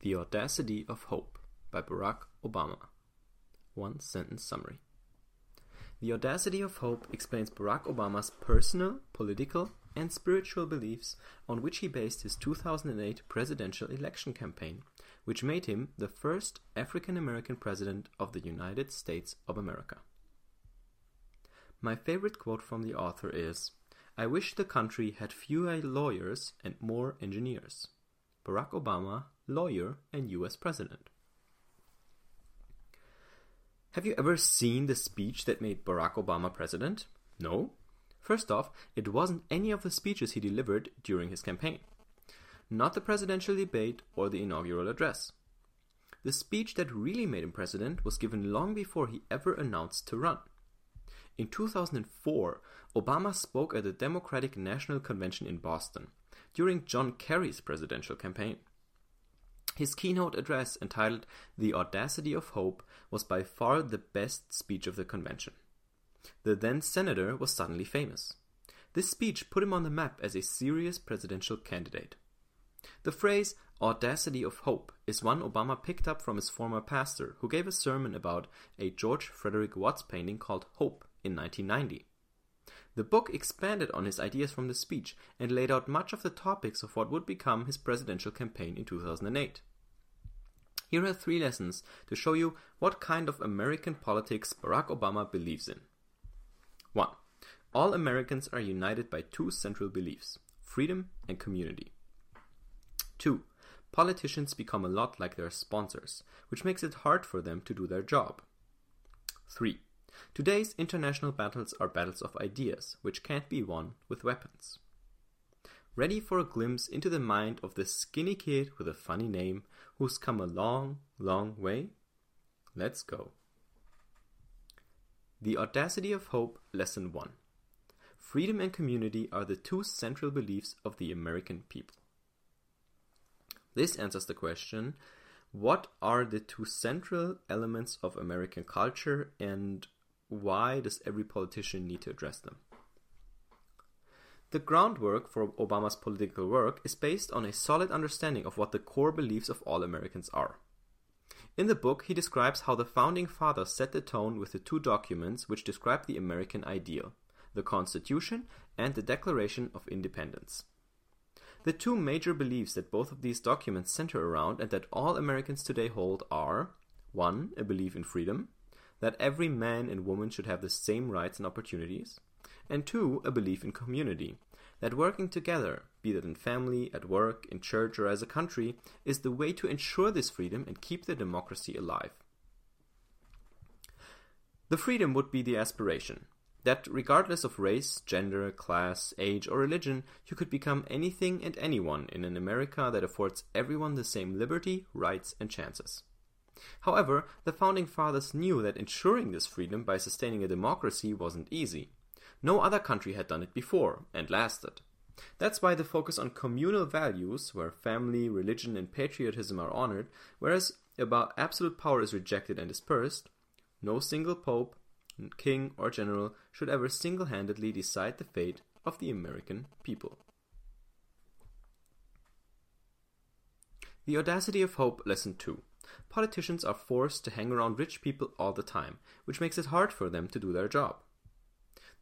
The Audacity of Hope by Barack Obama. One sentence summary. The Audacity of Hope explains Barack Obama's personal, political, and spiritual beliefs on which he based his 2008 presidential election campaign, which made him the first African American president of the United States of America. My favorite quote from the author is I wish the country had fewer lawyers and more engineers. Barack Obama, lawyer and US President. Have you ever seen the speech that made Barack Obama president? No? First off, it wasn't any of the speeches he delivered during his campaign. Not the presidential debate or the inaugural address. The speech that really made him president was given long before he ever announced to run. In 2004, Obama spoke at the Democratic National Convention in Boston during John Kerry's presidential campaign. His keynote address, entitled The Audacity of Hope, was by far the best speech of the convention. The then senator was suddenly famous. This speech put him on the map as a serious presidential candidate. The phrase audacity of hope is one Obama picked up from his former pastor, who gave a sermon about a George Frederic Watts painting called Hope in 1990. The book expanded on his ideas from the speech and laid out much of the topics of what would become his presidential campaign in 2008. Here are three lessons to show you what kind of American politics Barack Obama believes in. 1. All Americans are united by two central beliefs freedom and community. 2. Politicians become a lot like their sponsors, which makes it hard for them to do their job. 3. Today's international battles are battles of ideas, which can't be won with weapons. Ready for a glimpse into the mind of this skinny kid with a funny name who's come a long, long way? Let's go. The Audacity of Hope, Lesson 1 Freedom and community are the two central beliefs of the American people. This answers the question what are the two central elements of American culture and why does every politician need to address them? The groundwork for Obama's political work is based on a solid understanding of what the core beliefs of all Americans are. In the book, he describes how the founding fathers set the tone with the two documents which describe the American ideal the Constitution and the Declaration of Independence. The two major beliefs that both of these documents center around and that all Americans today hold are 1. A belief in freedom, that every man and woman should have the same rights and opportunities, and two, a belief in community, that working together, be that in family, at work, in church, or as a country, is the way to ensure this freedom and keep the democracy alive. The freedom would be the aspiration that regardless of race, gender, class, age, or religion, you could become anything and anyone in an America that affords everyone the same liberty, rights, and chances. However, the founding fathers knew that ensuring this freedom by sustaining a democracy wasn't easy. No other country had done it before, and lasted. That's why the focus on communal values, where family, religion, and patriotism are honored, whereas about absolute power is rejected and dispersed, no single pope, king, or general should ever single handedly decide the fate of the American people. The Audacity of Hope, Lesson 2. Politicians are forced to hang around rich people all the time, which makes it hard for them to do their job.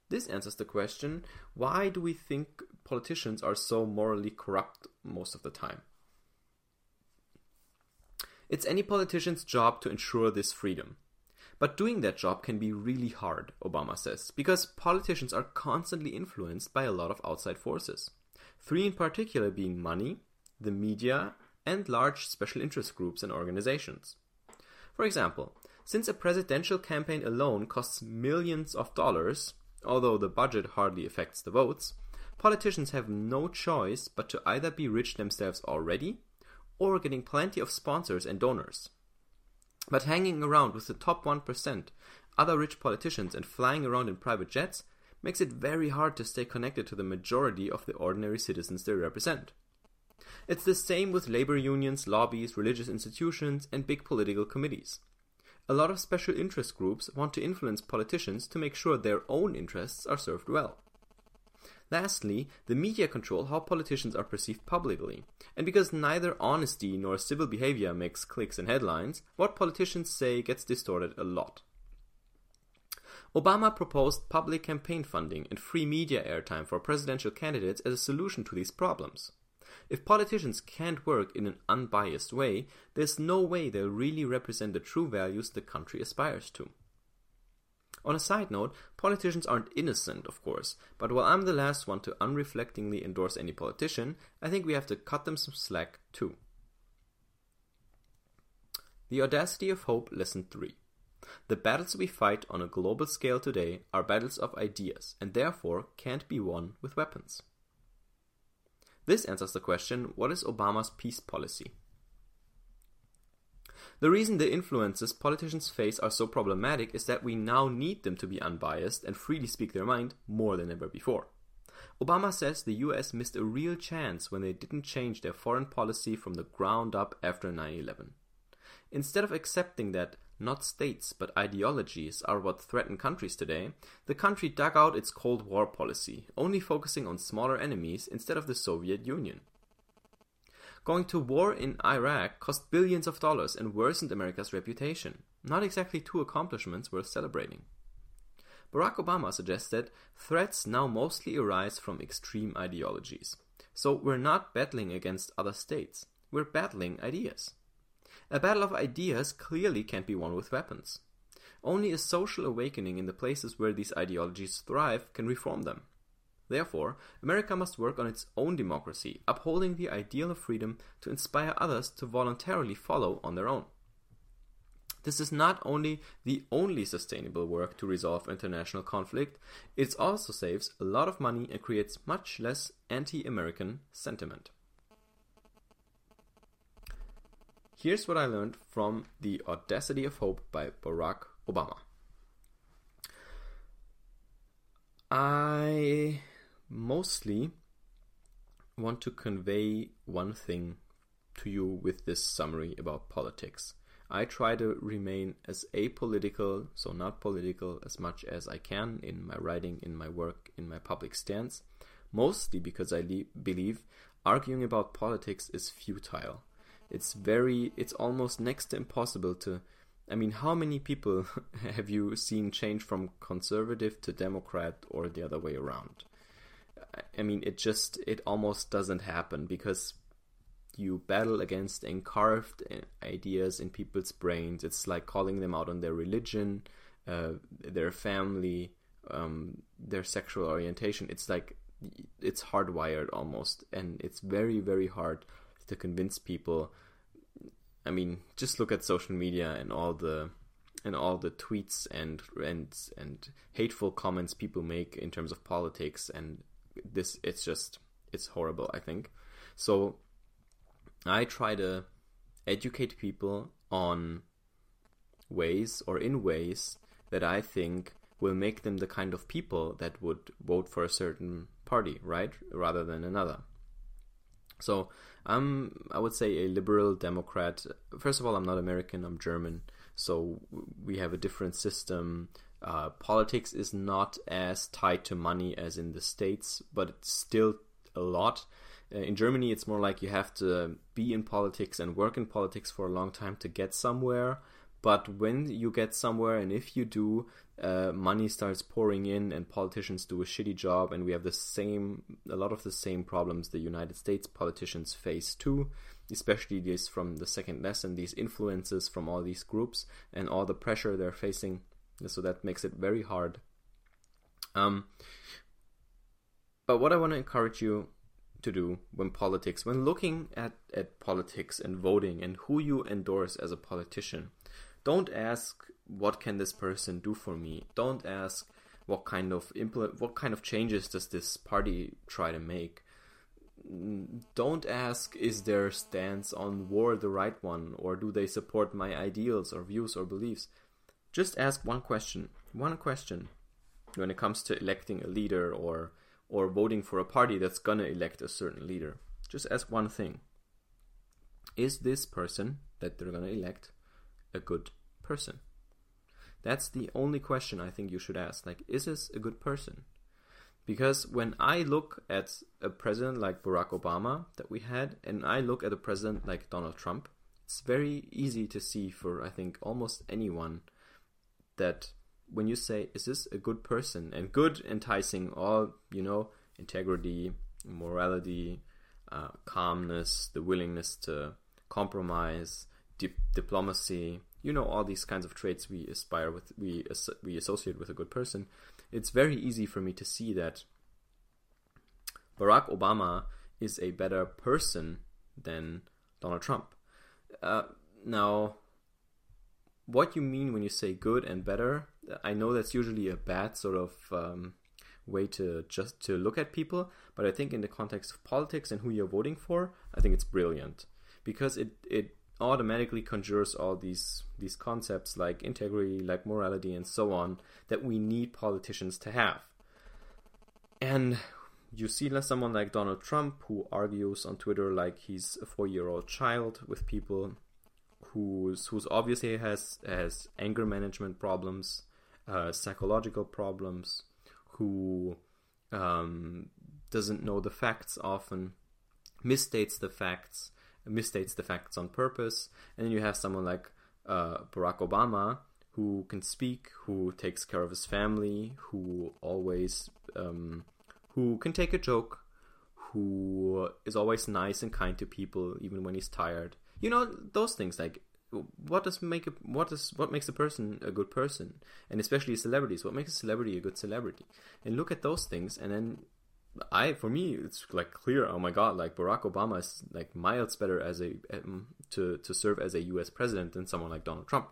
This answers the question why do we think politicians are so morally corrupt most of the time? It's any politician's job to ensure this freedom. But doing that job can be really hard, Obama says, because politicians are constantly influenced by a lot of outside forces. Three in particular being money, the media, and large special interest groups and organizations. For example, since a presidential campaign alone costs millions of dollars, although the budget hardly affects the votes, politicians have no choice but to either be rich themselves already or getting plenty of sponsors and donors. But hanging around with the top 1%, other rich politicians, and flying around in private jets makes it very hard to stay connected to the majority of the ordinary citizens they represent. It's the same with labor unions, lobbies, religious institutions, and big political committees. A lot of special interest groups want to influence politicians to make sure their own interests are served well. Lastly, the media control how politicians are perceived publicly. And because neither honesty nor civil behavior makes clicks and headlines, what politicians say gets distorted a lot. Obama proposed public campaign funding and free media airtime for presidential candidates as a solution to these problems. If politicians can't work in an unbiased way, there's no way they'll really represent the true values the country aspires to. On a side note, politicians aren't innocent, of course, but while I'm the last one to unreflectingly endorse any politician, I think we have to cut them some slack too. The Audacity of Hope Lesson 3 The battles we fight on a global scale today are battles of ideas and therefore can't be won with weapons. This answers the question what is Obama's peace policy? The reason the influences politicians face are so problematic is that we now need them to be unbiased and freely speak their mind more than ever before. Obama says the US missed a real chance when they didn't change their foreign policy from the ground up after 9 11. Instead of accepting that not states but ideologies are what threaten countries today, the country dug out its Cold War policy, only focusing on smaller enemies instead of the Soviet Union. Going to war in Iraq cost billions of dollars and worsened America's reputation. Not exactly two accomplishments worth celebrating. Barack Obama suggests that threats now mostly arise from extreme ideologies. So we're not battling against other states, we're battling ideas. A battle of ideas clearly can't be won with weapons. Only a social awakening in the places where these ideologies thrive can reform them. Therefore, America must work on its own democracy, upholding the ideal of freedom to inspire others to voluntarily follow on their own. This is not only the only sustainable work to resolve international conflict, it also saves a lot of money and creates much less anti American sentiment. Here's what I learned from The Audacity of Hope by Barack Obama. I mostly want to convey one thing to you with this summary about politics. I try to remain as apolitical, so not political, as much as I can in my writing, in my work, in my public stance, mostly because I le- believe arguing about politics is futile. It's very, it's almost next to impossible to. I mean, how many people have you seen change from conservative to Democrat or the other way around? I mean, it just it almost doesn't happen because you battle against encarved uh, ideas in people's brains. It's like calling them out on their religion, uh, their family, um, their sexual orientation. It's like it's hardwired almost, and it's very very hard to convince people. I mean, just look at social media and all the and all the tweets and and and hateful comments people make in terms of politics and this it's just it's horrible i think so i try to educate people on ways or in ways that i think will make them the kind of people that would vote for a certain party right rather than another so i'm i would say a liberal democrat first of all i'm not american i'm german so we have a different system uh, politics is not as tied to money as in the States, but it's still a lot. Uh, in Germany, it's more like you have to be in politics and work in politics for a long time to get somewhere. But when you get somewhere, and if you do, uh, money starts pouring in, and politicians do a shitty job, and we have the same, a lot of the same problems the United States politicians face too, especially this from the second lesson, these influences from all these groups and all the pressure they're facing so that makes it very hard. Um, but what I want to encourage you to do when politics, when looking at, at politics and voting and who you endorse as a politician, don't ask what can this person do for me. Don't ask what kind of implement, what kind of changes does this party try to make. Don't ask is their stance on war the right one or do they support my ideals or views or beliefs just ask one question. One question when it comes to electing a leader or or voting for a party that's gonna elect a certain leader. Just ask one thing. Is this person that they're gonna elect a good person? That's the only question I think you should ask. Like, is this a good person? Because when I look at a president like Barack Obama that we had, and I look at a president like Donald Trump, it's very easy to see for, I think, almost anyone that when you say, is this a good person? And good enticing all, you know, integrity, morality, uh, calmness, the willingness to compromise, di- diplomacy, you know, all these kinds of traits we aspire with, we, we associate with a good person. It's very easy for me to see that Barack Obama is a better person than Donald Trump. Uh, now, what you mean when you say good and better, I know that's usually a bad sort of um, way to just to look at people, but I think in the context of politics and who you're voting for, I think it's brilliant because it it automatically conjures all these these concepts like integrity, like morality, and so on that we need politicians to have. And you see someone like Donald Trump who argues on Twitter like he's a four-year-old child with people who's who's obviously has has anger management problems, uh, psychological problems, who um, doesn't know the facts often, misstates the facts, misstates the facts on purpose, and then you have someone like uh, Barack Obama who can speak, who takes care of his family, who always um, who can take a joke, who is always nice and kind to people even when he's tired. You know those things like what does make a what does what makes a person a good person? And especially celebrities what makes a celebrity a good celebrity? And look at those things and then i for me it's like clear oh my god like barack obama is like miles better as a um, to to serve as a us president than someone like donald trump.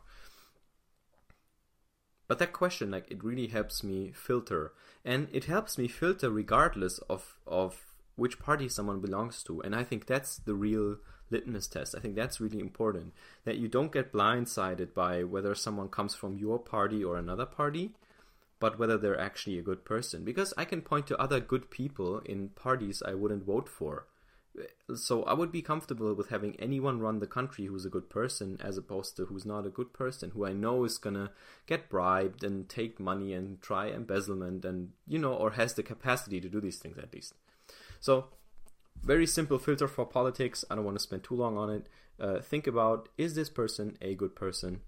But that question like it really helps me filter. And it helps me filter regardless of of which party someone belongs to. And i think that's the real litmus test. I think that's really important that you don't get blindsided by whether someone comes from your party or another party, but whether they're actually a good person. Because I can point to other good people in parties I wouldn't vote for. So I would be comfortable with having anyone run the country who's a good person as opposed to who's not a good person, who I know is gonna get bribed and take money and try embezzlement and you know, or has the capacity to do these things at least. So very simple filter for politics. I don't want to spend too long on it. Uh, think about is this person a good person?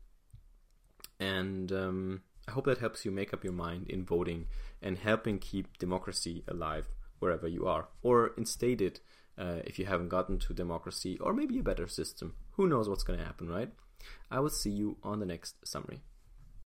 And um, I hope that helps you make up your mind in voting and helping keep democracy alive wherever you are, or instate it uh, if you haven't gotten to democracy, or maybe a better system. Who knows what's going to happen, right? I will see you on the next summary.